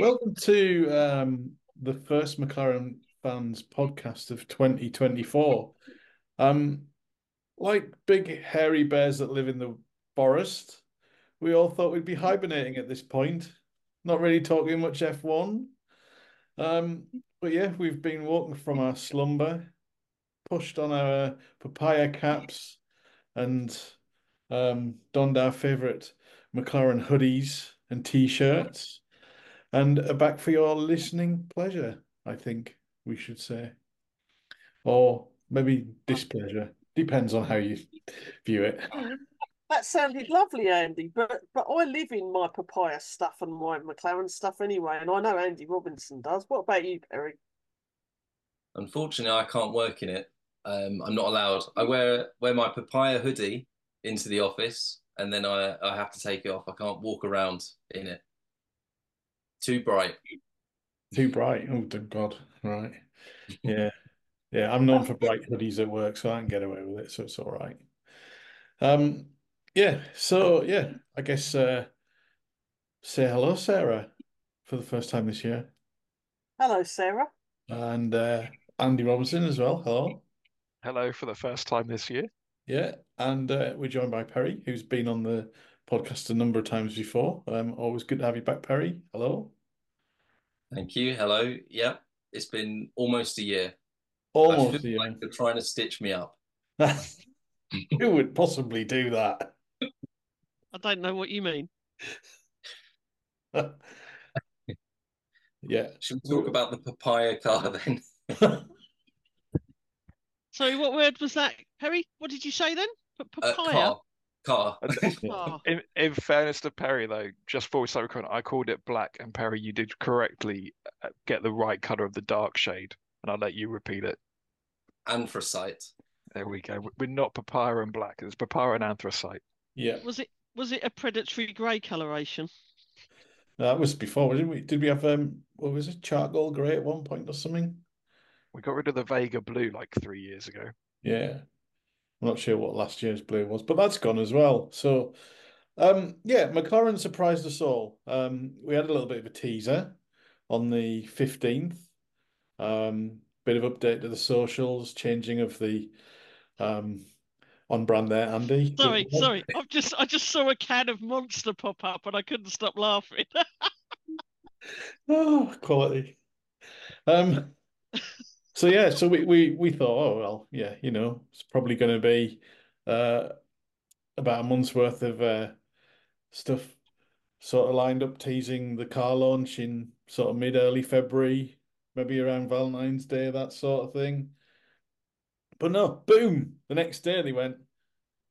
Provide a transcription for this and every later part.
Welcome to um, the first McLaren fans podcast of 2024. Um, like big hairy bears that live in the forest, we all thought we'd be hibernating at this point, not really talking much F1. Um, but yeah, we've been woken from our slumber, pushed on our papaya caps, and um, donned our favourite McLaren hoodies and t-shirts, and are back for your listening pleasure. I think we should say, or maybe displeasure. Depends on how you view it. That sounded lovely, Andy. But but I live in my papaya stuff and my McLaren stuff anyway, and I know Andy Robinson does. What about you, Perry? Unfortunately, I can't work in it. Um, I'm not allowed. I wear wear my papaya hoodie into the office, and then I I have to take it off. I can't walk around in it. Too bright. Too bright. Oh dear God. Right. Yeah. Yeah. I'm known for bright hoodies at work, so I can get away with it. So it's all right. Um. Yeah. So yeah, I guess uh, say hello, Sarah, for the first time this year, Hello, Sarah. and uh, Andy Robinson as well. Hello. Hello for the first time this year. Yeah, and uh, we're joined by Perry, who's been on the podcast a number of times before. Um, always good to have you back, Perry. Hello. Thank you. Hello. Yeah, it's been almost a year. I Almost feel a like you're trying to stitch me up. Who would possibly do that? I don't know what you mean. Yeah. Should we talk about the papaya car then? Sorry, what word was that, Perry? What did you say then? P- Uh, papaya. car. Car. Oh, In, in fairness to Perry, though, just before we started recording, I called it black, and Perry, you did correctly uh, get the right color of the dark shade, and I'll let you repeat it. Anthracite. There we go. We're not papaya and black; it's papaya and anthracite. Yeah. was it was it a predatory grey coloration? That was before, didn't we? Did we have um what was it, charcoal grey at one point or something? We got rid of the Vega blue like three years ago. Yeah. I'm not sure what last year's blue was, but that's gone as well. So um yeah, McLaren surprised us all. Um we had a little bit of a teaser on the 15th. Um bit of update to the socials, changing of the um on brand there, Andy. Sorry, sorry. I've just I just saw a can of Monster pop up and I couldn't stop laughing. Oh, quality. Um, so yeah, so we we we thought, oh well, yeah, you know, it's probably going to be uh about a month's worth of uh stuff sort of lined up teasing the car launch in sort of mid early February, maybe around Valentine's Day, that sort of thing. But no, boom, the next day they went,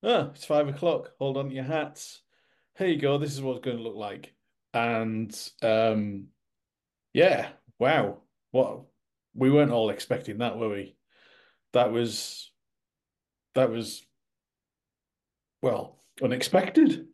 oh, it's five o'clock, hold on to your hats. Here you go, this is what it's going to look like. And um yeah, wow. What we weren't all expecting that, were we? That was that was well, unexpected.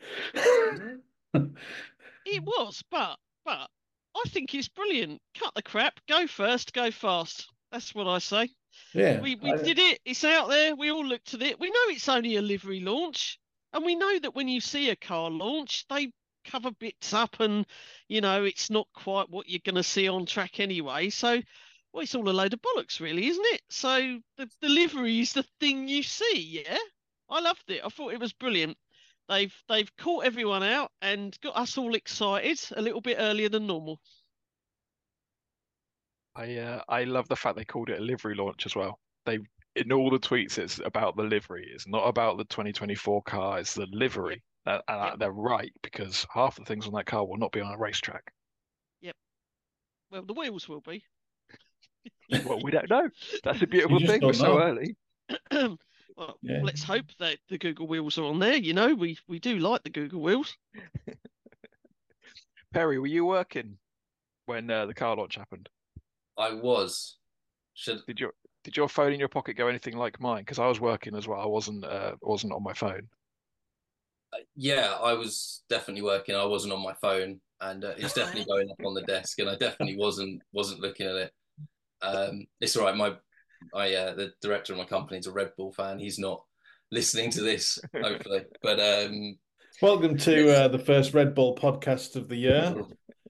it was, but but I think it's brilliant. Cut the crap. Go first. Go fast. That's what I say. Yeah. We we I- did it. It's out there. We all looked at it. We know it's only a livery launch, and we know that when you see a car launch, they cover bits up, and you know it's not quite what you're going to see on track anyway. So, well, it's all a load of bollocks, really, isn't it? So the the livery is the thing you see. Yeah, I loved it. I thought it was brilliant. They've they've caught everyone out and got us all excited a little bit earlier than normal. I uh, I love the fact they called it a livery launch as well. They in all the tweets it's about the livery. It's not about the 2024 car. It's the livery. Uh, and uh, Yep. they're right because half the things on that car will not be on a racetrack. Yep. Well, the wheels will be. Well, we don't know. That's a beautiful thing. We're so early. well, Yeah. let's hope that the Google wheels are on there. You know, we we do like the Google wheels. Perry, were you working when uh, the car launch happened? I was. Should Did your did your phone in your pocket go anything like mine? Because I was working as well. I wasn't uh, wasn't on my phone. yeah, I was definitely working. I wasn't on my phone, and uh, it's definitely going up on the desk, and I definitely wasn't wasn't looking at it. Um, it's all right. My I uh, the director of my company is a Red Bull fan. He's not listening to this, hopefully. But um, Welcome to uh, the first Red Bull podcast of the year.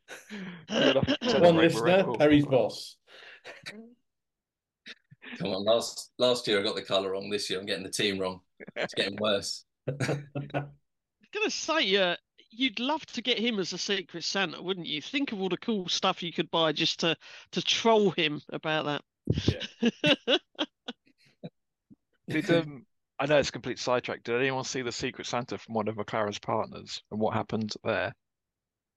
Good enough to One listener, record. Perry's boss. Come on, last last year I got the colour wrong. This year I'm getting the team wrong. It's getting worse. I'm gonna say, uh, you'd love to get him as a secret Santa, wouldn't you? Think of all the cool stuff you could buy just to to troll him about that. Did um, I know it's a complete sidetrack. Did anyone see the Secret Santa from one of McLaren's partners and what happened there?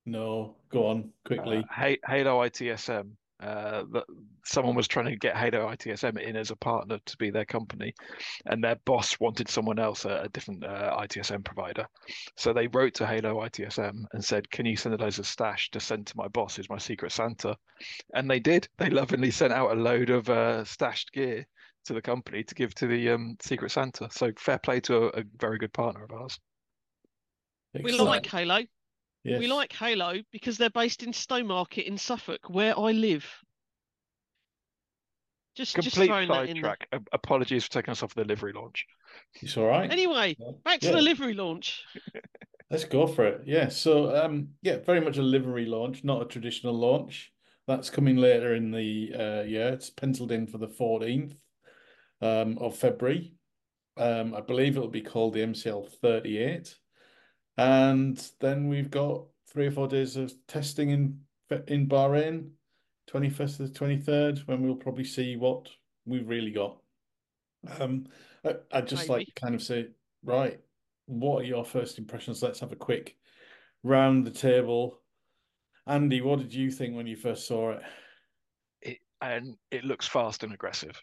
No, go on Uh, quickly. Ha- Halo ITSM. Uh, that someone was trying to get Halo ITSM in as a partner to be their company, and their boss wanted someone else, a, a different uh, ITSM provider. So they wrote to Halo ITSM and said, "Can you send us a stash to send to my boss? Who's my Secret Santa?" And they did. They lovingly sent out a load of uh, stashed gear to the company to give to the um, Secret Santa. So fair play to a, a very good partner of ours. We Excellent. like Halo. Yes. We like Halo because they're based in Stowmarket in Suffolk, where I live. Just, just Complete throwing that in there. sidetrack. A- Apologies for taking us off the livery launch. It's all right. Anyway, back to Yeah. the livery launch. Let's go for it. Yeah. So, um, yeah, very much a livery launch, not a traditional launch. That's coming later in the uh, year. It's penciled in for the 14th um, of February. Um, I believe it'll be called the MCL 38. And then we've got three or four days of testing in in Bahrain, 21st to the 23rd, when we'll probably see what we've really got. Um, I, I'd just like Maybe. to kind of say, right, what are your first impressions? Let's have a quick round the table. Andy, what did you think when you first saw it? it and it looks fast and aggressive.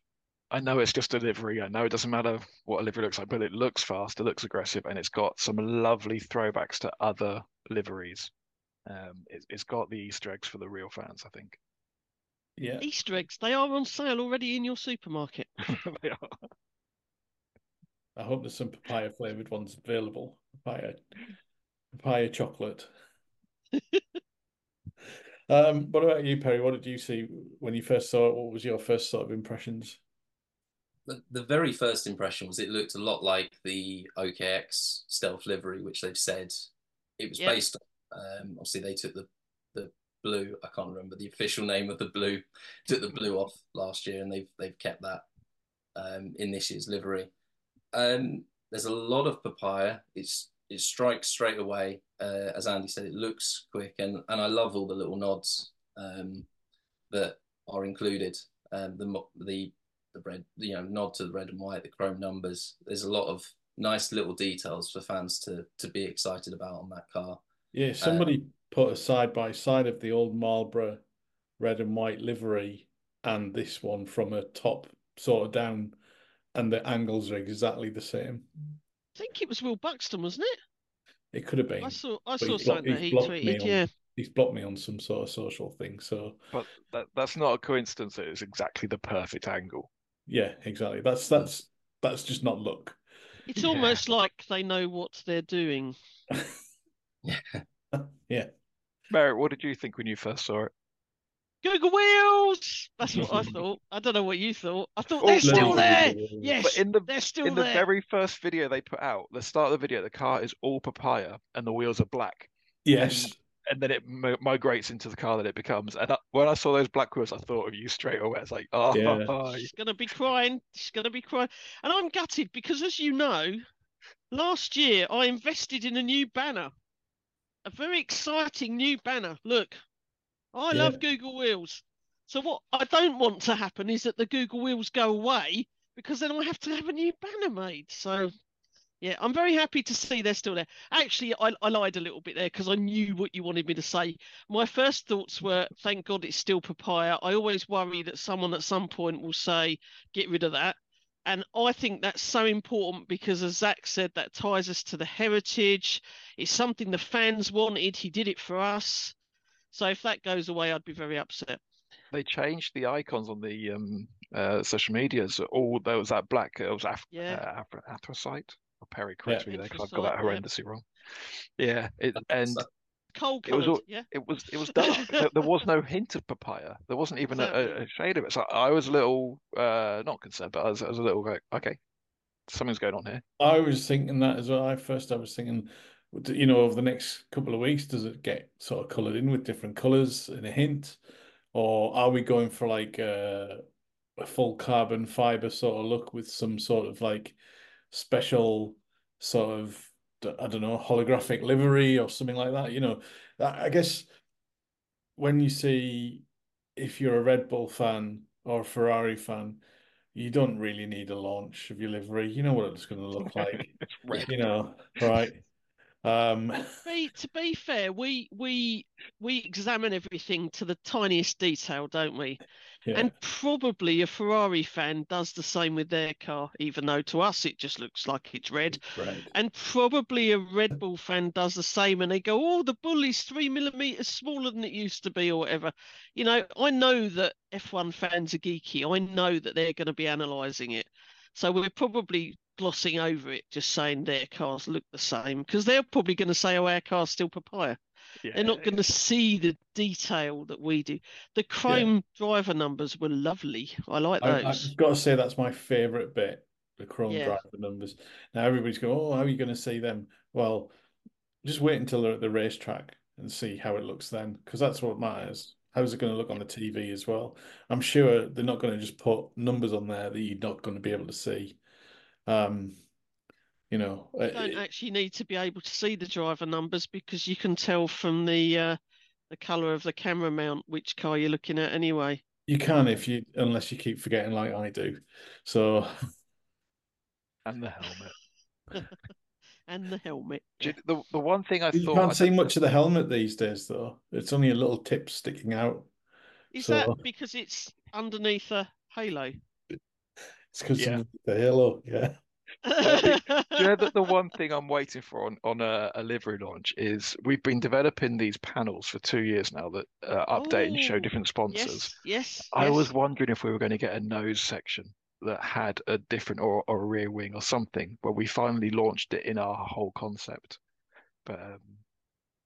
I know it's just a livery. I know it doesn't matter what a livery looks like, but it looks fast, it looks aggressive, and it's got some lovely throwbacks to other liveries. Um, it, it's got the Easter eggs for the real fans, I think. Yeah, Easter eggs, they are on sale already in your supermarket. They are. I hope there's some papaya flavored ones available. Papaya, papaya chocolate. Um, what about you, Perry? What did you see when you first saw it? What was your first sort of impressions? The, the very first impression was it looked a lot like the OKX stealth livery, which they've said it was Yep. based on. Um, obviously, they took the the blue. I can't remember the official name of the blue. Took the blue off last year, and they've they've kept that um, in this year's livery. Um, there's a lot of papaya. It's it strikes straight away. Uh, as Andy said, it looks quick, and and I love all the little nods um, that are included. Um, the the the red, you know, nod to the red and white, the chrome numbers. There's a lot of nice little details for fans to to be excited about on that car. Yeah, somebody um, put a side by side of the old Marlboro red and white livery and this one from a top sort of down, and the angles are exactly the same. I think it was Will Buxton, wasn't it? It could have been. I saw I saw he's blocked- something that he blocked me tweeted. on- Yeah. He's blocked me on some sort of social thing. So But that, that's not a coincidence it's exactly the perfect angle. Yeah, exactly. That's that's that's just not luck. It's Yeah. almost like they know what they're doing. Yeah. yeah. Merritt, what did you think when you first saw it? Google Wheels! That's what I thought. I don't know what you thought. I thought Oh, they're still no. there. Yes, But in the they're still in the very first video they put out, the start of the video, the car is all papaya and the wheels are black. Yes. And then it mi- migrates into the car that it becomes. And I, when I saw those black wheels, I thought of you straight away. It's like, oh, Yeah. Oh, She's gonna be crying. She's gonna be crying. And I'm gutted because, as you know, last year I invested in a new banner, a very exciting new banner. Look, I Yeah. love Google Wheels. So what I don't want to happen is that the Google Wheels go away because then I have to have a new banner made. So. Yeah, I'm very happy to see they're still there. Actually, I, I lied a little bit there because I knew what you wanted me to say. My first thoughts were, thank God it's still papaya. I always worry that someone at some point will say, get rid of that. And I think that's so important because, as Zak said, that ties us to the heritage. It's something the fans wanted. He did it for us. So if that goes away, I'd be very upset. they changed the icons on the um, uh, social medias. All there was that black. It was af- Yeah. uh, anthracite. Or Perry correct me there 'cause I've got that Anthracite, horrendously wrong. Yeah, it, and So- Coal It was coloured, all- yeah. it was it was dark. there, there was no hint of papaya. There wasn't even a, a, a shade of it. So I was a little uh, not concerned, but I was, I was a little like, okay, something's going on here. I was thinking that as well. I first I was thinking, you know, over the next couple of weeks, does it get sort of coloured in with different colours in a hint, or are we going for like a, a full carbon fibre sort of look with some sort of like special sort of I don't know holographic livery or something like that? You know, I guess when you see if you're a Red Bull fan or a Ferrari fan, you don't really need a launch of your livery. You know what it's going to look like. you know, right? Um, to, be, to be fair, we we we examine everything to the tiniest detail, don't we? Yeah. And probably a Ferrari fan does the same with their car, even though to us it just looks like it's red. Right. And probably a Red Bull fan does the same, and they go, "Oh, the bull is three millimeters smaller than it used to be, or whatever." You know, I know that F1 fans are geeky. I know that they're going to be analysing it. So we're probably glossing over it, just saying their cars look the same because they're probably going to say, "Oh, our car's still papaya." Yeah. They're not going to see the detail that we do. The Chrome yeah. driver numbers were lovely. I like those. I, have got to say that's my favourite bit. The Chrome yeah. driver numbers. Now everybody's going, "Oh, how are you going to see them?" Well, just wait until they're at the racetrack and see how it looks then, because that's what matters. How's it going to look on the TV as well? I'm sure they're not going to just put numbers on there that you're not going to be able to see. Um, you know, you don't actually need to be able to see the driver numbers because you can tell from the uh, the color of the camera mount which car you're looking at anyway. You can if you unless you keep forgetting like I do. So and the helmet. and the helmet. The the one thing I thought you thought can't I see much of the helmet these days though. It's only a little tip sticking out. Is so... that because it's underneath a halo? It's because yeah. the halo, yeah. Uh, you know that the one thing I'm waiting for on, on a, a, livery launch is we've been developing these panels for two years now that uh, update Ooh, and show different sponsors. Yes, yes. I yes. was wondering if we were going to get a nose section that had a different or, or a rear wing or something where we finally launched it in our whole concept. But um,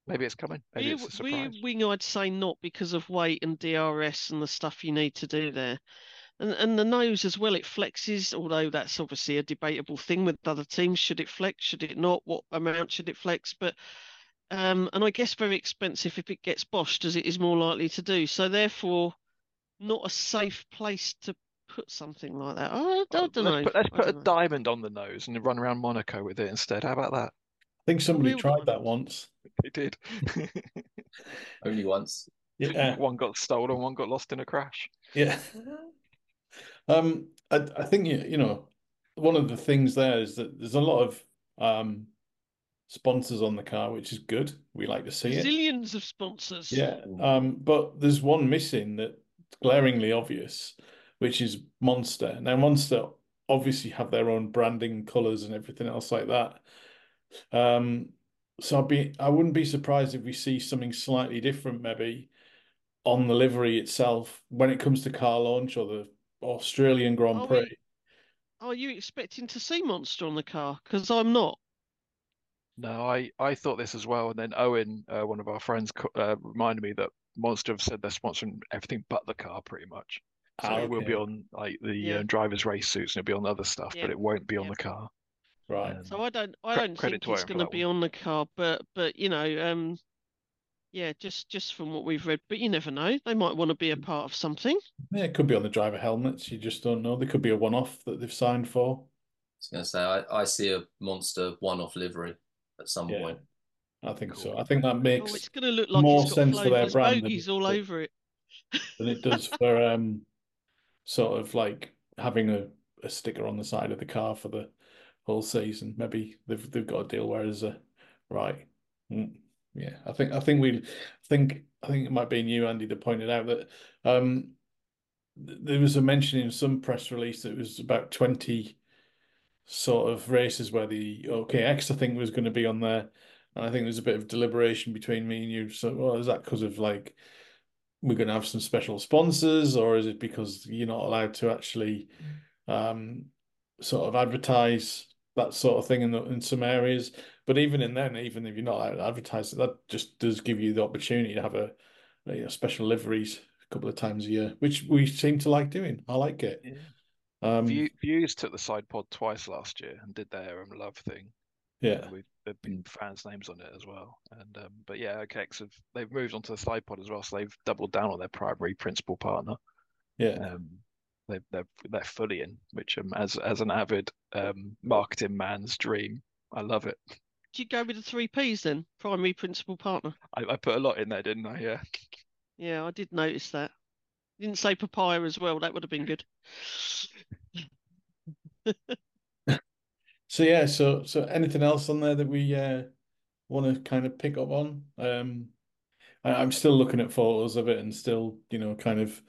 maybe it's coming. Maybe rear, it's a surprise. Rear wing, I'd say not because of weight and DRS and the stuff you need to do there and and the nose as well. It flexes, although that's obviously a debatable thing with other teams. Should it flex? Should it not? What amount should it flex? But um, and I guess very expensive if it gets boshed, as it is more likely to do. So therefore, not a safe place to put something like that. I, I don't let's know. Put, let's put a know. diamond on the nose and run around Monaco with it instead. How about that? I think somebody tried that once. They did. Only once. Yeah. One got stolen, one got lost in a crash. Yeah. Um, I, I think you, you know one of the things there is that there's a lot of um, sponsors on the car, which is good. We like to see it. Zillions of sponsors. Yeah, um, but there's one missing that glaringly obvious, which is Monster. Now, Monster obviously have their own branding, colors, and everything else like that. Um, so I'd be, I wouldn't be surprised if we see something slightly different, maybe on the livery itself when it comes to car launch or the Australian Grand are Prix. We, are you expecting to see Monster on the car? Because I'm not. No, I, I thought this as well, and then Owen, uh, one of our friends, uh, reminded me that Monster have said they're sponsoring everything but the car, pretty much. So okay. it will be on like the yeah. uh, driver's race suits, and it'll be on other stuff, yeah. but it won't be on yeah. the car. Right. Um, so I don't, I don't think it's going to be one. on the car, but but you know, um, yeah, just just from what we've read, but you never know. They might want to be a part of something. Yeah, it could be on the driver helmets. You just don't know. There could be a one-off that they've signed for. I was going to say, I, I see a monster one-off livery at some yeah, point. I think cool. so. I think that makes oh, it's going to look like more it's sense for their brand than, all over it than it does for um, sort of like having a, a sticker on the side of the car for the whole season. Maybe they've they've got a deal where there's a right. Mm yeah, I think I think we think I think it might be you, Andy, that pointed out that um, there was a mention in some press release that it was about twenty sort of races where the OKX I think was going to be on there, and I think there's a bit of deliberation between me and you. So, well, is that because of like we're going to have some special sponsors, or is it because you're not allowed to actually um, sort of advertise that sort of thing in the, in some areas? But even in then, even if you're not out advertising, that just does give you the opportunity to have a you know, special liveries a couple of times a year, which we seem to like doing. I like it. Yeah. Um, Vuse took the side pod twice last year and did their um, love thing. Yeah, and we there've been fans' names on it as well. And um, but yeah, OKX have they've moved onto the slide pod as well, so they've doubled down on their primary principal partner. Yeah. Um, they they're they're fully in, which um, as as an avid um, marketing man's dream, I love it. Do you go with the three Ps then? Primary principal partner. I, I put a lot in there, didn't I? Yeah. Yeah, I did notice that. Didn't say papaya as well. That would have been good. So yeah, so so anything else on there that we uh want to kind of pick up on? Um I, I'm still looking at photos of it and still, you know, kind of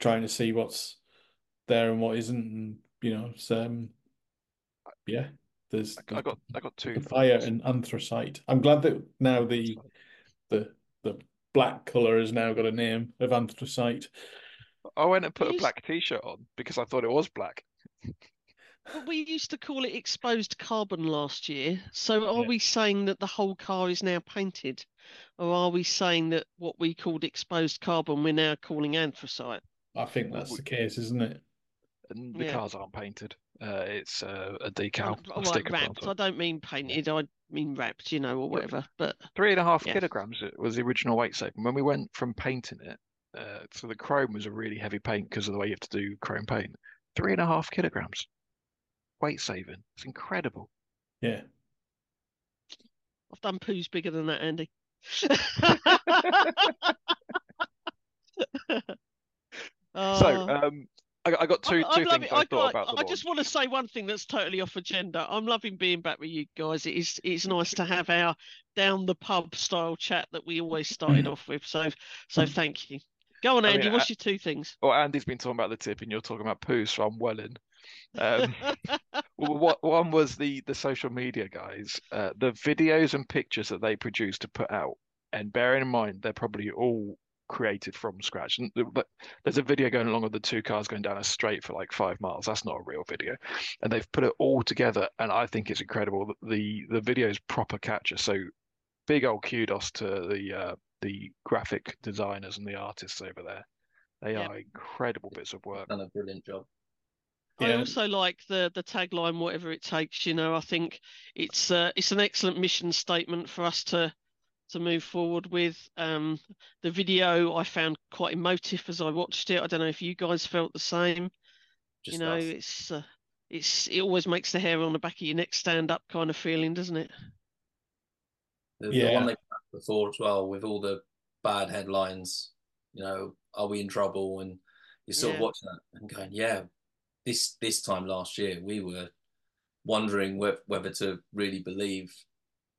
trying to see what's there and what isn't and you know, it's um yeah, there's I, I got I got two fire and anthracite. I'm glad that now the the the black color has now got a name of anthracite. I went and put a Yes. black t-shirt on because I thought it was black. But we used to call it exposed carbon last year. So are Yeah. we saying that the whole car is now painted? Or are we saying that what we called exposed carbon we're now calling anthracite? I think that's the case, isn't it? And the Yeah. cars aren't painted. Uh, it's uh, a decal. A right, sticker put on wrapped. I don't mean painted, I mean wrapped, you know, or whatever. But Three and a half Yeah. kilograms it was the original weight saving. When we went from painting it, uh, so the chrome was a really heavy paint because of the way you have to do chrome paint. Three and a half kilograms weight saving. It's incredible. Yeah. I've done poos bigger than that, Andy. So, Oh. um, I, I got two I'm- I'm two loving- things I, thought got- about the I just want to say one thing that's totally off agenda. I'm loving being back with you guys. It is it's nice to have our down the pub style chat that we always started off with. So so thank you. Go on, I mean, Andy. What's your two things? Well, Andy's been talking about the tip, and you're talking about poo, so I'm well in. Um, what one was the the social media guys, uh, the videos and pictures that they produce to put out, and bearing in mind they're probably all created from scratch. And but there's a video going along with the two cars going down a straight for like five miles. That's not a real video, and they've put it all together, and I think it's incredible. that The the video is proper capture. So big old kudos to the uh, the graphic designers and the artists over there. They Yep. are incredible bits of work. Done a brilliant job. I Yeah. also like the the tagline, whatever it takes. You know, I think it's uh, it's an excellent mission statement for us to to move forward with. Um, the video I found quite emotive as I watched it. I don't know if you guys felt the same. Just you know, us. it's uh, it's it always makes the hair on the back of your neck stand up, kind of feeling, doesn't it? The, the one they put out before as well, with all the bad headlines, you know, are we in trouble? And you're sort Yeah. of watching that and going, yeah, this this time last year we were wondering whe- whether to really believe.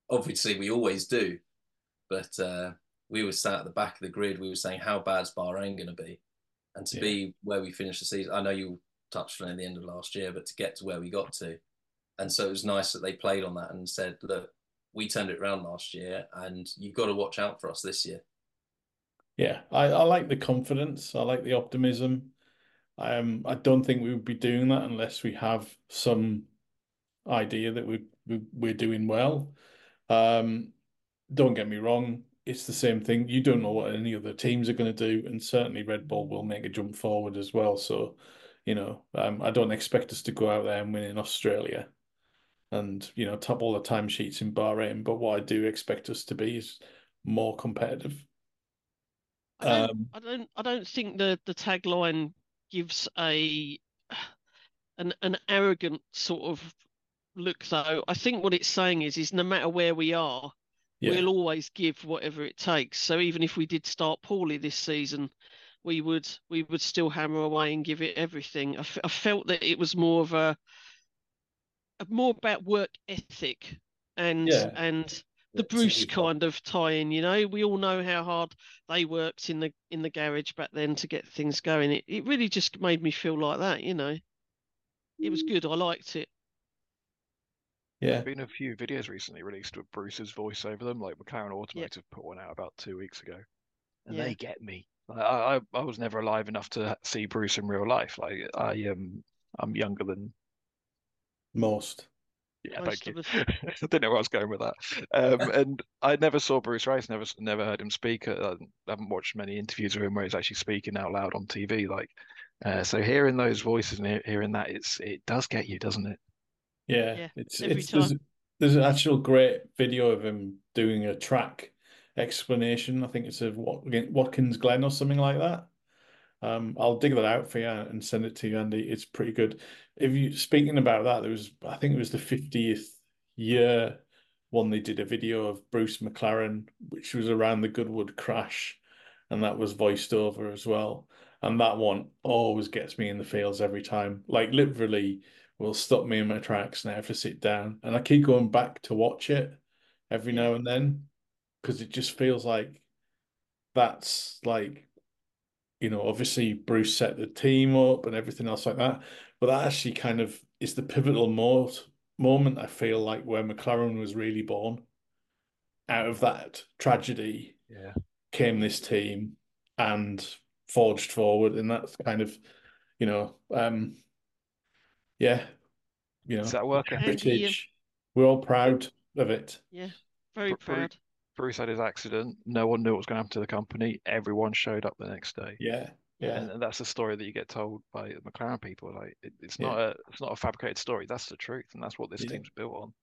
Obviously, we always do, but uh, we were sat at the back of the grid. We were saying, how bad's Bahrain going to be? And to Yeah. be where we finished the season, I know you touched on it at the end of last year, but to get to where we got to, and so it was nice that they played on that and said, look, we turned it around last year, and you've got to watch out for us this year. Yeah, I, I like the confidence. I like the optimism. Um, I don't think we would be doing that unless we have some idea that we, we we're doing well. Um, don't get me wrong, it's the same thing. You don't know what any other teams are going to do, and certainly Red Bull will make a jump forward as well. So, you know, um, I don't expect us to go out there and win in Australia and, you know, top all the timesheets in Bahrain. But what I do expect us to be is more competitive. I don't, Um, I don't, I don't think the the tagline gives a an an arrogant sort of look though. I think what it's saying is, is no matter where we are, yeah. we'll always give whatever it takes. So even if we did start poorly this season, we would we would still hammer away and give it everything. I, f- I felt that it was more of a, a more about work ethic and Yeah. and the Bruce kind of tie-in. You know, we all know how hard they worked in the in the garage back then to get things going. It it really just made me feel like that. You know, it was mm. good. I liked it. Yeah. There's been a few videos recently released with Bruce's voice over them. Like McLaren Automotive put one out about two weeks ago, and Yeah. they get me. I, I I was never alive enough to see Bruce in real life. Like I am, I'm younger than Most. yeah. Most Thank you. I didn't know where I was going with that. Um, and I never saw Bruce race. Never never heard him speak. I haven't watched many interviews of him where he's actually speaking out loud on TV. Like, uh, so hearing those voices and hearing that, it's it does get you, doesn't it? Yeah, Yeah, it's it's there's there's an actual great video of him doing a track explanation. I think it's of Watkins Glen or something like that. Um, I'll dig that out for you and send it to you, Andy. It's pretty good. If you speaking about that, there was I think it was the 50th year one they did a video of Bruce McLaren, which was around the Goodwood crash, and that was voiced over as well. And that one always gets me in the feels every time. Like literally will stop me in my tracks and I have to sit down. And I keep going back to watch it every now and then because it just feels like that's like you know, obviously Bruce set the team up and everything else like that. But that actually kind of is the pivotal mo- moment, I feel like, where McLaren was really born. Out of that tragedy yeah. came this team and forged forward. And that's kind of, you know, um, yeah, you know, Does that work? heritage. We're all proud of it. Yeah, very Bru- Bru- proud. Bruce had his accident. No one knew what was going to happen to the company. Everyone showed up the next day. Yeah, yeah, And, and that's the story that you get told by the McLaren people. Like it, it's Yeah. not a it's not a fabricated story. That's the truth, and that's what this Yeah. team's built on.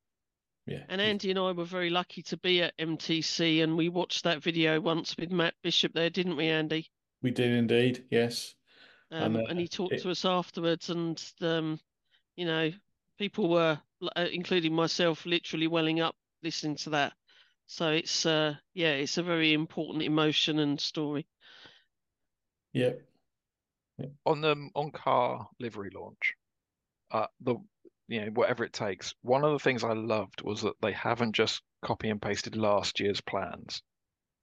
yeah. And Andy and I were very lucky to be at MTC, and we watched that video once with Matt Bishop there, didn't we, Andy? we did indeed. Yes. Um, And, and, uh, he talked it- to us afterwards, and um, you know, people were, uh, including myself, literally welling up listening to that. So it's, uh, yeah, it's a very important emotion and story. Yeah. On the on car livery launch, uh, the you know whatever it takes. One of the things I loved was that they haven't just copy and pasted last year's plans.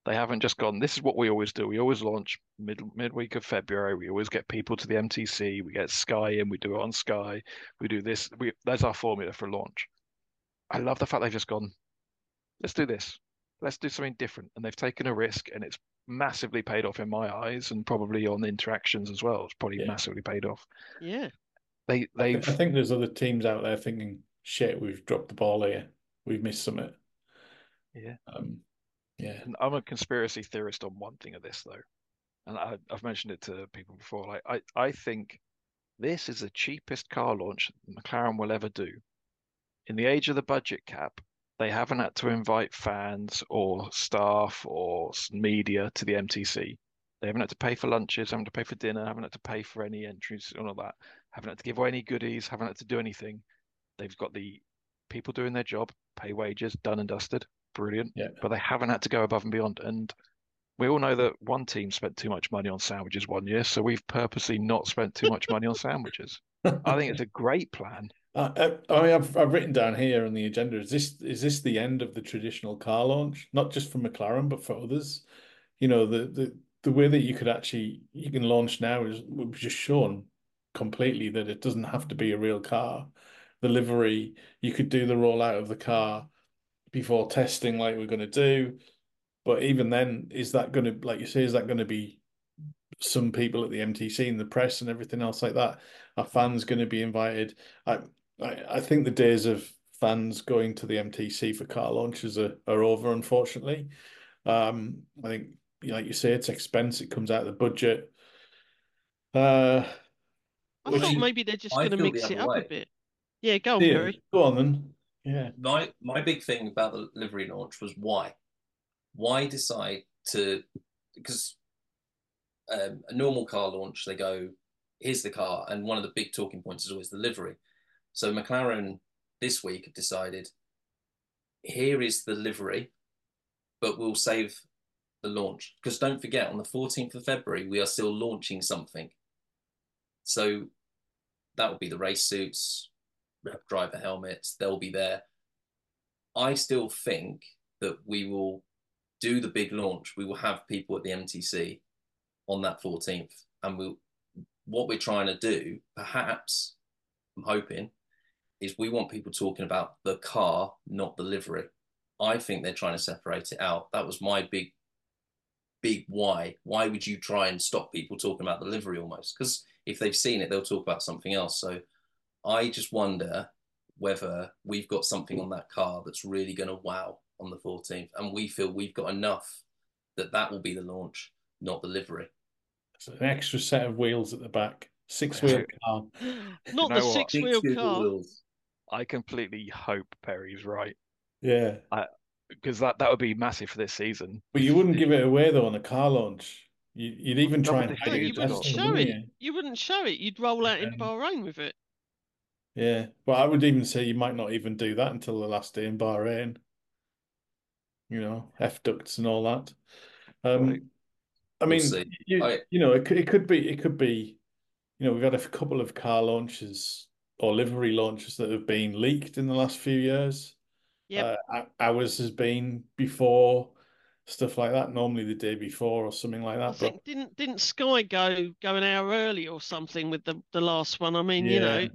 They haven't just gone. This is what we always do. We always launch mid midweek of February. We always get people to the MTC. We get Sky in. We do it on Sky. We do this. We there's our formula for launch. I love the fact they've just gone. Let's do this. Let's do something different. And they've taken a risk, and it's massively paid off in my eyes, and probably on interactions as well. It's probably Yeah. massively paid off. Yeah. They I, they've I think there's other teams out there thinking, shit, we've dropped the ball here. We've missed something. Yeah. Um, yeah. I'm a conspiracy theorist on one thing of this though, and I, I've mentioned it to people before. Like I, I think this is the cheapest car launch McLaren will ever do. In the age of the budget cap, they haven't had to invite fans or staff or media to the MTC. They haven't had to pay for lunches, haven't had to pay for dinner, haven't had to pay for any entries and all that. Haven't had to give away any goodies, haven't had to do anything. They've got the people doing their job, pay wages, done and dusted. Brilliant Yeah. but they haven't had to go above and beyond. And we all know that one team spent too much money on sandwiches one year, so we've purposely not spent too much money on sandwiches. I think it's a great plan. I, I, uh, uh, I mean, I've, I've written down here on the agenda. Is this is this the end of the traditional car launch? Not just for McLaren, but for others. You know, the the the way that you could actually you can launch now is we've just shown completely that it doesn't have to be a real car. The livery, you could do the rollout of the car before testing, like we're going to do. But even then, is that going to, like you say, is that going to be some people at the MTC and the press and everything else like that? Are fans going to be invited? I, I, I think the days of fans going to the MTC for car launches are, are over, unfortunately. Um, I think, like you say, it's expense. It comes out of the budget. Uh, I Which thought you- maybe they're just going to mix it other up a bit. Yeah, go on, yeah, go on then. Yeah, my my big thing about the livery launch was why. Why decide to because um, a normal car launch they go here's the car and one of the big talking points is always the livery. So mclaren this week have decided here is the livery but we'll save the launch. Because don't forget on the 14th of february we are still launching something. So that will be the race suits driver helmets, they'll be there. I still think that we will do the big launch. We will have people at the MTC on that 14th, and we'll what we're trying to do, perhaps, I'm hoping, is we want people talking about the car, not the livery. I think they're trying to separate it out. That was my big, big why. Why would you try and stop people talking about the livery almost? Because if they've seen it, they'll talk about something else. So I just wonder whether we've got something on that car that's really going to wow on the 14th, and we feel we've got enough that that will be the launch, not the livery. so an extra set of wheels at the back, six wheel car. Not know the six wheel car. wheels. I completely hope Perry's right. Yeah. because that that would be massive for this season. But you wouldn't give it away though on a car launch. You, you'd even try but and hide thing it you is, wouldn't show it. you? You wouldn't show it. You'd roll out in Bahrain with it. Yeah. Well, I would even say you might not even do that until the last day in Bahrain. You know, F ducts and all that. Um, Right. I We'll mean, you, I- you know, it could, it could be, it could be, you know, we've had a couple of car launches or livery launches that have been leaked in the last few years. Yeah, Uh, ours has been before stuff like that, normally the day before or something like I that. But think didn't didn't Sky go go an hour early or something with the the last one? I mean, you know,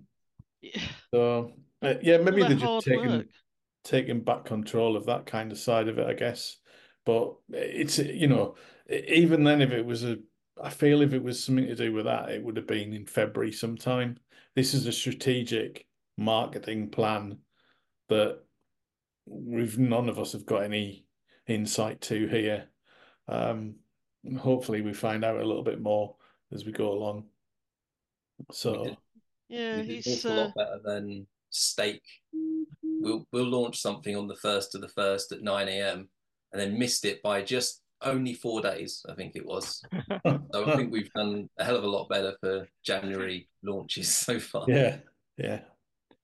so uh, yeah, maybe they're just taking work. taking back control of that kind of side of it, I guess. But it's you know, even then, if it was a, I feel if it was something to do with that, it would have been in February sometime. This is a strategic marketing plan that we've none of us have got any insight to here. Um, hopefully we find out a little bit more as we go along. So Yeah, we did an he's awful uh, lot better than Stake. We'll we'll launch something on the first of the first at nine a.m. and then missed it by just only four days. I think it was. So I think we've done a hell of a lot better for January launches so far. yeah, yeah.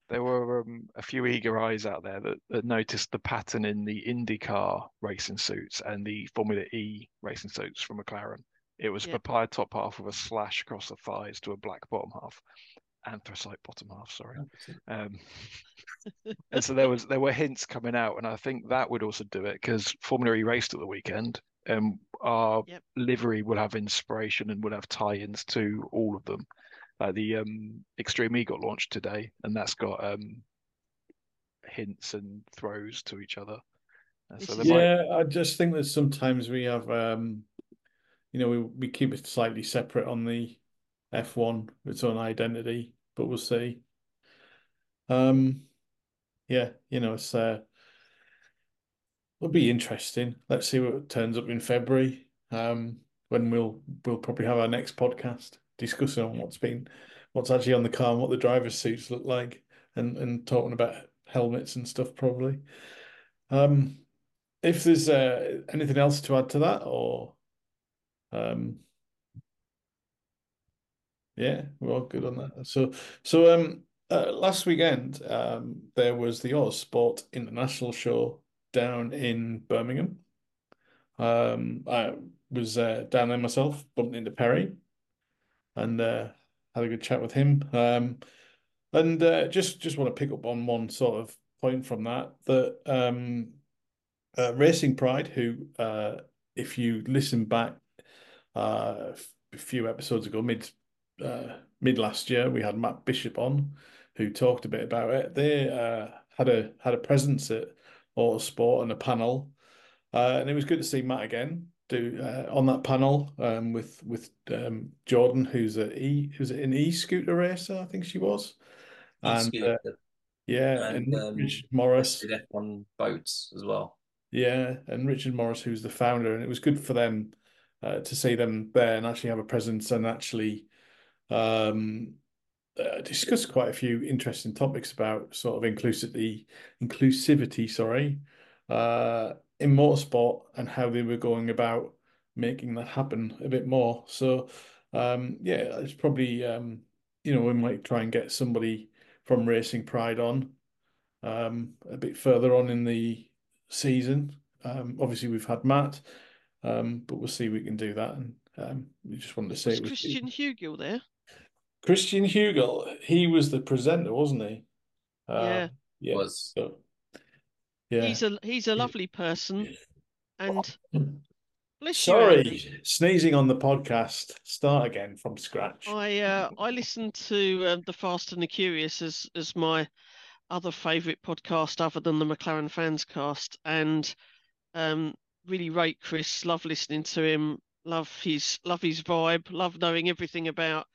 There were um, a few eager eyes out there that, that noticed the pattern in the IndyCar racing suits and the Formula E racing suits from McLaren. It was Yeah. papaya top half with a slash across the thighs to a black bottom half, anthracite bottom half. Sorry. Um, and so there was there were hints coming out, and I think that would also do it because Formula E raced at the weekend, and our Yep. livery will have inspiration and will have tie-ins to all of them. Like the um, Extreme E got launched today, and that's got um, hints and throws to each other. And so This there is- might Yeah, I just think that sometimes we have, um, you know, we, we keep it slightly separate on the F1, its own identity, but we'll see. Um, yeah, you know, it's uh, it'll be interesting. Let's see what turns up in February. Um, when we'll we'll probably have our next podcast discussing on what's been, what's actually on the car and what the driver's suits look like, and and talking about helmets and stuff probably. Um, if there's uh, anything else to add to that, or um, yeah, we're all good on that. So, so um, uh, last weekend um, there was the Autosport International Show down in Birmingham. Um, I was uh, down there myself, bumped into Perry, and uh, had a good chat with him. Um, and uh, just just want to pick up on one sort of point from that that um, uh, Racing Pride, who uh, if you listen back uh, a few episodes ago, mid uh, mid last year, we had Matt Bishop on, who talked a bit about it. They uh, had a had a presence at Autosport and a panel, uh, and it was good to see Matt again do uh, on that panel um, with with um, Jordan, who's a e who's an e scooter racer, I think she was, and uh, yeah, and, and um, Richard Morris. F1 boats as well. Yeah, and Richard Morris, who's the founder, and it was good for them uh, to see them there and actually have a presence and actually um, uh, discuss quite a few interesting topics about sort of inclusivity, inclusivity, sorry, uh, in motorsport and how they were going about making that happen a bit more. So, um, yeah, it's probably um, you know we might try and get somebody from Racing Pride on um, a bit further on in the season. Um, obviously, we've had Matt, um, but we'll see if we can do that. And um, we just wanted to say Was was Christian Hewgill there? Christian Hewgill. He was the presenter, wasn't he? Uh, Yeah. yeah. Was So, yeah. He's a he's a lovely person, and bless Sorry, Andy. sneezing on the podcast. Start again from scratch. I uh, I listened to um, the Fast and the Curious as as my other favourite podcast other than the McLaren Fans Cast, and um, really rate Chris. Love listening to him. Love his love his vibe. Love knowing everything about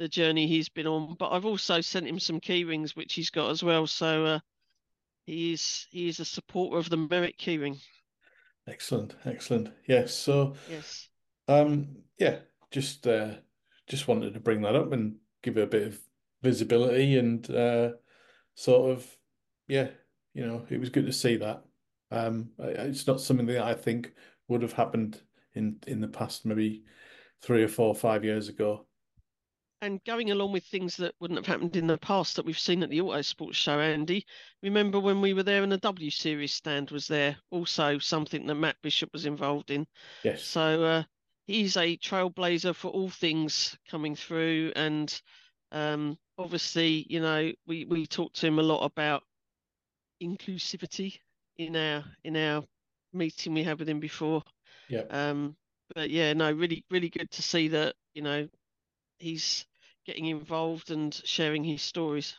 the journey he's been on. But I've also sent him some key rings which he's got as well. So uh, he is he is a supporter of the Merrick key ring. Excellent, excellent. Yes. So, Yes. um, yeah, just uh, just wanted to bring that up and give it a bit of visibility and uh, sort of, yeah, you know, it was good to see that. Um, it's not something that I think would have happened in in the past, maybe three or four, five years ago. And going along with things that wouldn't have happened in the past that we've seen at the Auto Sports show, Andy, remember when we were there and the W Series stand was there, also something that Matt Bishop was involved in. Yes. So uh, he's a trailblazer for all things coming through, and um, obviously, you know, we we talked to him a lot about inclusivity in our in our meeting we had with him before. Yeah. Um, but yeah, no, really, really good to see that you know he's getting involved and sharing his stories.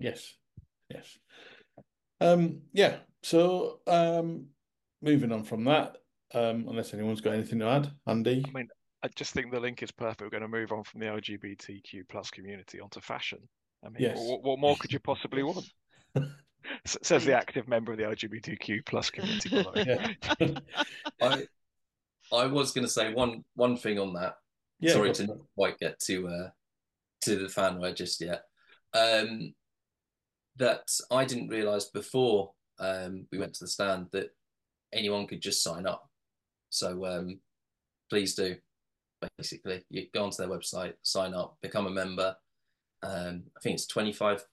Yes. Yes. Um, yeah. So um, moving on from that, um, unless anyone's got anything to add, Andy. I mean, I just think the link is perfect. We're going to move on from the LGBTQ plus community onto fashion. I mean, Yes. what, what more could you possibly want? Says the active member of the LGBTQ plus community. by the way. yeah. I I was going to say one one thing on that. Yeah. Sorry to not quite get to uh, to the fanwear just yet. Um, that I didn't realise before um, we went to the stand that anyone could just sign up. So um, please do. Basically, you go onto their website, sign up, become a member. Um, I think it's 25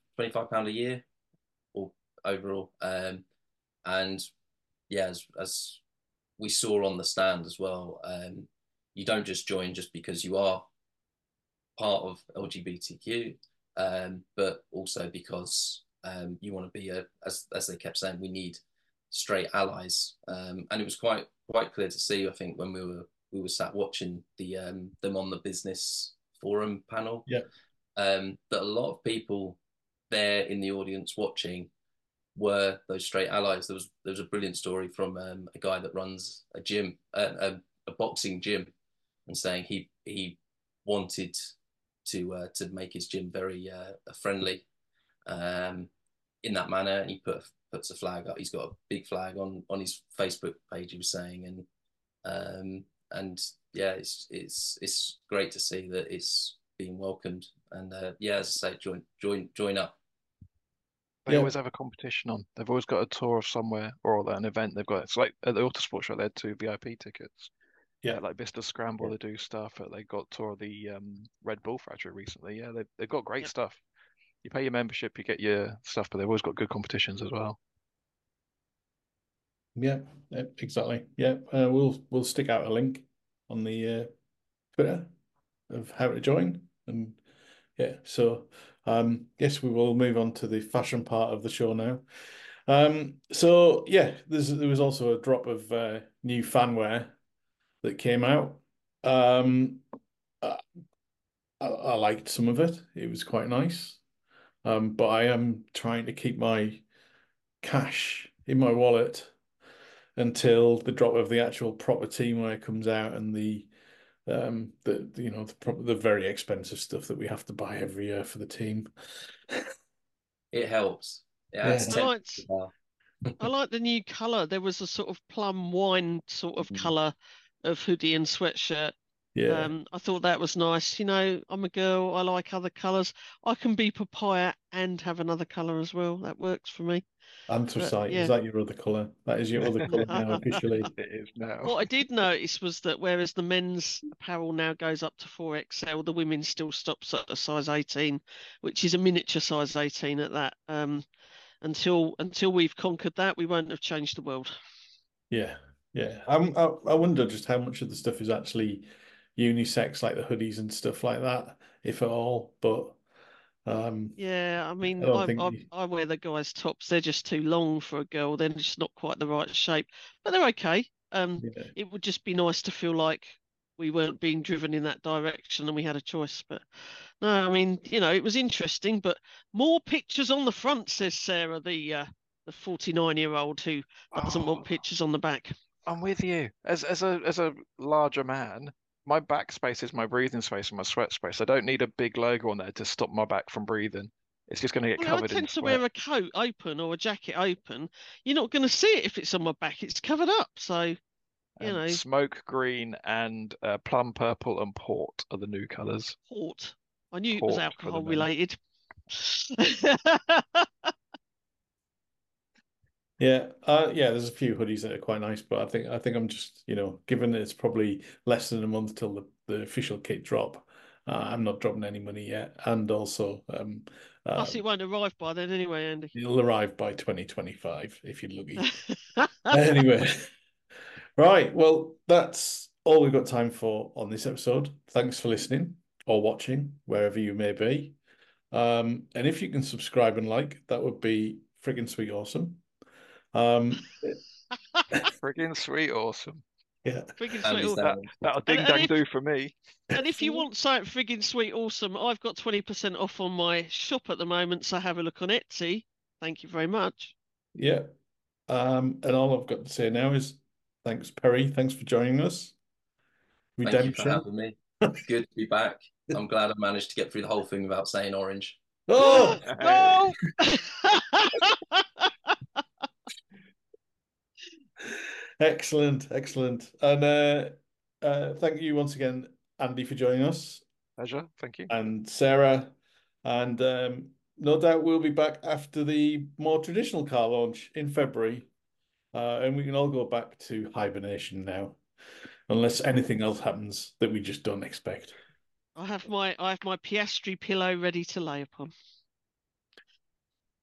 pound a year, or overall. Um, and yeah, as, as we saw on the stand as well, um, you don't just join just because you are part of LGBTQ, um, but also because um, you want to be a, as as they kept saying, we need straight allies, um, and it was quite quite clear to see. I think when we were we were sat watching the um, them on the business forum panel, Yeah. um, that a lot of people there in the audience watching were those straight allies. There was there was a brilliant story from um, a guy that runs a gym, uh, a, a boxing gym, and saying he he wanted to uh, to make his gym very uh, friendly um, in that manner, he put puts a flag up. He's got a big flag on on his Facebook page. He was saying, and um, and yeah, it's it's it's great to see that it's being welcomed. And uh, yeah, as I say, join join join up. They Yeah. always have a competition on. They've always got a tour of somewhere or an event. They've got it's like at the Autosport show. They had two VIP tickets. Yeah. Like Vista Scramble, Yeah. they do stuff. They got tour of the um, Red Bull factory recently. Yeah, they they've got great Yep. stuff. You pay your membership, you get your stuff, but they've always got good competitions as well. Yeah, yeah, exactly. Yeah, uh, we'll we'll stick out a link on the uh, Twitter of how to join, and yeah, so um, yes, we will move on to the fashion part of the show now. Um, so yeah, there's there was also a drop of uh, new fanwear that came out. Um, I, I I liked some of it. It was quite nice. Um, but I am trying to keep my cash in my wallet until the drop of the actual proper teamwear comes out and the um the you know the proper the very expensive stuff that we have to buy every year for the team. It helps. It Yeah. adds I 10 liked, I like the new colour. There was a sort of plum wine sort of Mm. Colour of hoodie and sweatshirt. Yeah, Um, I thought that was nice. You know, I'm a girl. I like other colours. I can be papaya and have another colour as well. That works for me. anthracite yeah. is that your other colour? That is your other colour now officially. It is now. What I did notice was that whereas the men's apparel now goes up to 4XL, the women still stops at a size 18, which is a miniature size 18 at that. Um, until until we've conquered that, we won't have changed the world. Yeah, yeah. I'm, I I wonder just how much of the stuff is actually unisex, like the hoodies and stuff like that, if at all. But um, Yeah, I mean, don't I, think I, you- I wear the guys' tops. They're just too long for a girl. They're just not quite the right shape, but they're okay. Um, yeah, it would just be nice to feel like we weren't being driven in that direction and we had a choice. But no, I mean, you know, it was interesting. But more pictures on the front, says Sarah, the uh, the 49 year old who doesn't Oh, want pictures on the back. I'm with you. As as a as a larger man, my back space is my breathing space and my sweat space. I don't need a big logo on there to stop my back from breathing. It's just going to get Well, I covered in tend to wear a coat open or a jacket open. You're not going to see it if it's on my back. It's covered up. So, you Um, know. smoke green and uh, plum purple and port are the new colours. port. I knew it was Port for the alcohol related. Yeah, uh, yeah. There's a few hoodies that are quite nice, but I think I think I'm just you know, given it's probably less than a month till the, the official kit drop, uh, I'm not dropping any money yet, and also um, uh, Plus, it won't arrive by then anyway, Andy. it'll arrive by 2025 if you're lucky. anyway, right. Well, that's all we've got time for on this episode. Thanks for listening or watching, wherever you may be. Um, and if you can subscribe and like, that would be friggin' sweet awesome. Um, Friggin' sweet, awesome. yeah. Friggin' sweet. aw- Stanley. That'll ding and dang if- do for me. And if you want something friggin' sweet, awesome, I've got 20% off on my shop at the moment, so have a look on Etsy. Thank you very much. Yeah. Um, and all I've got to say now is thanks, Perry. Thanks for joining us. Thank you for Redemption. having me. Good to be back. I'm glad I managed to get through the whole thing without saying orange. Oh, No! excellent, excellent. And uh, uh, thank you once again, Andy, for joining us, Pleasure. Thank you. and Sarah. And um, no doubt we'll be back after the more traditional car launch in February. Uh, and we can all go back to hibernation now, unless anything else happens that we just don't expect. I have my I have my Piastri pillow ready to lay upon.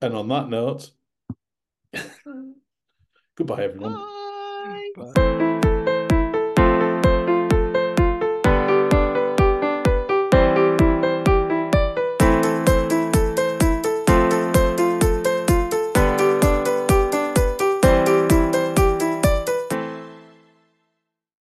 And on that note, goodbye, everyone. Bye. Bye.